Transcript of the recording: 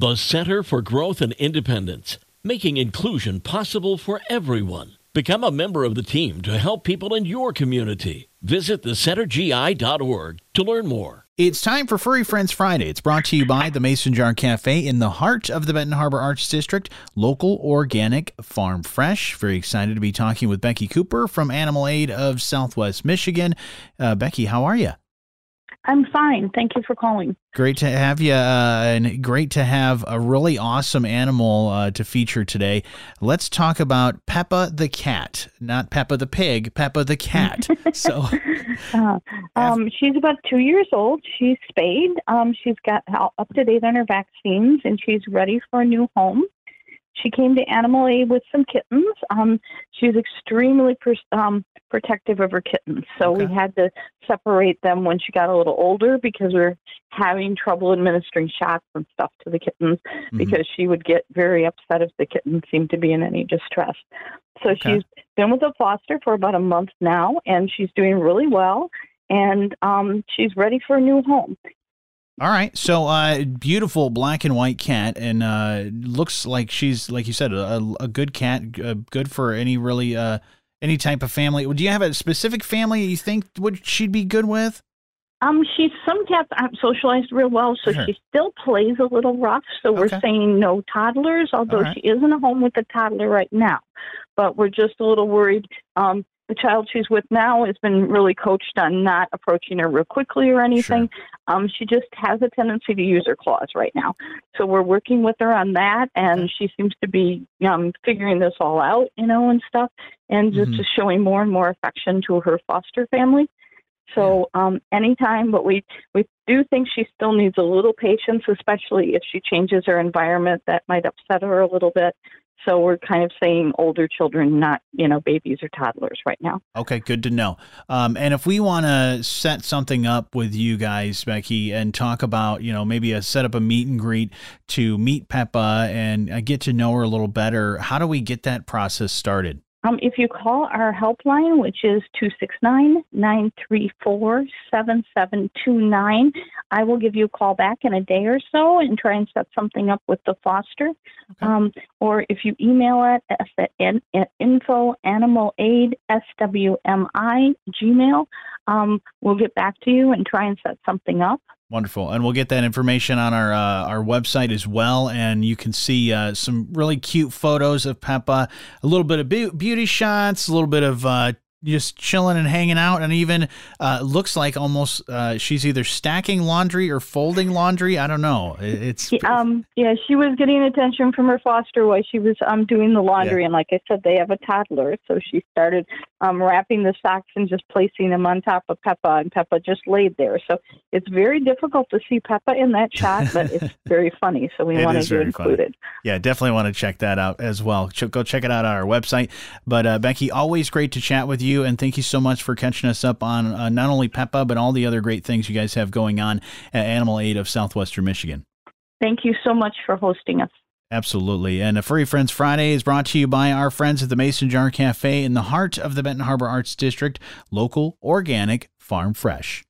The Center for Growth and Independence, making inclusion possible for everyone. Become a member of the team to help people in your community. Visit thecentergi.org to learn more. It's time for Furry Friends Friday. It's brought to you by the Mason Jar Cafe in the heart of the Benton Harbor Arts District. Local, organic, farm fresh. Very excited to be talking with Becky Cooper from Animal Aid of Southwest Michigan. Uh, Becky, how are you? I'm fine. Thank you for calling. Great to have you, uh, and great to have a really awesome animal uh, to feature today. Let's talk about Peppa the cat, not Peppa the pig, Peppa the cat. so, uh, um, she's about two years old. She's spayed. Um, she's got up to date on her vaccines, and she's ready for a new home. She came to Animal Aid with some kittens. Um, she was extremely per- um, protective of her kittens, so okay. we had to separate them when she got a little older because we are having trouble administering shots and stuff to the kittens mm-hmm. because she would get very upset if the kittens seemed to be in any distress. So okay. she's been with a foster for about a month now, and she's doing really well and um, she's ready for a new home. All right, so uh, beautiful black and white cat, and uh, looks like she's like you said, a, a good cat, uh, good for any really uh, any type of family. Do you have a specific family you think would she'd be good with? Um, she's some cats aren't socialized real well, so sure. she still plays a little rough. So we're saying no toddlers, although right. she is in a home with a toddler right now. But we're just a little worried. Um, the child she's with now has been really coached on not approaching her real quickly or anything. Sure. Um, she just has a tendency to use her claws right now. So we're working with her on that, and she seems to be um, figuring this all out, you know, and stuff, and just mm-hmm. showing more and more affection to her foster family. So um, anytime, but we we do think she still needs a little patience, especially if she changes her environment. That might upset her a little bit. So we're kind of saying older children, not you know babies or toddlers right now. Okay, good to know. Um, and if we want to set something up with you guys, Becky, and talk about you know maybe a set up a meet and greet to meet Peppa and uh, get to know her a little better, how do we get that process started? Um, if you call our helpline, which is 269 934 7729, I will give you a call back in a day or so and try and set something up with the foster. Okay. Um, or if you email it at, at info animal aid swmi gmail, um, we'll get back to you and try and set something up. Wonderful, and we'll get that information on our uh, our website as well, and you can see uh, some really cute photos of Peppa, a little bit of beauty shots, a little bit of uh, just chilling and hanging out, and even uh, looks like almost uh, she's either stacking laundry or folding laundry. I don't know. It's um yeah, she was getting attention from her foster while she was um doing the laundry, yeah. and like I said, they have a toddler, so she started um wrapping the socks and just placing them on top of Peppa, and Peppa just laid there. So it's very difficult to see Peppa in that shot, but it's very funny. So we wanted to include funny. it. Yeah, definitely want to check that out as well. Go check it out on our website. But uh, Becky, always great to chat with you you, and thank you so much for catching us up on uh, not only Peppa, but all the other great things you guys have going on at Animal Aid of Southwestern Michigan. Thank you so much for hosting us. Absolutely. And a Furry Friends Friday is brought to you by our friends at the Mason Jar Cafe in the heart of the Benton Harbor Arts District, local, organic, farm fresh.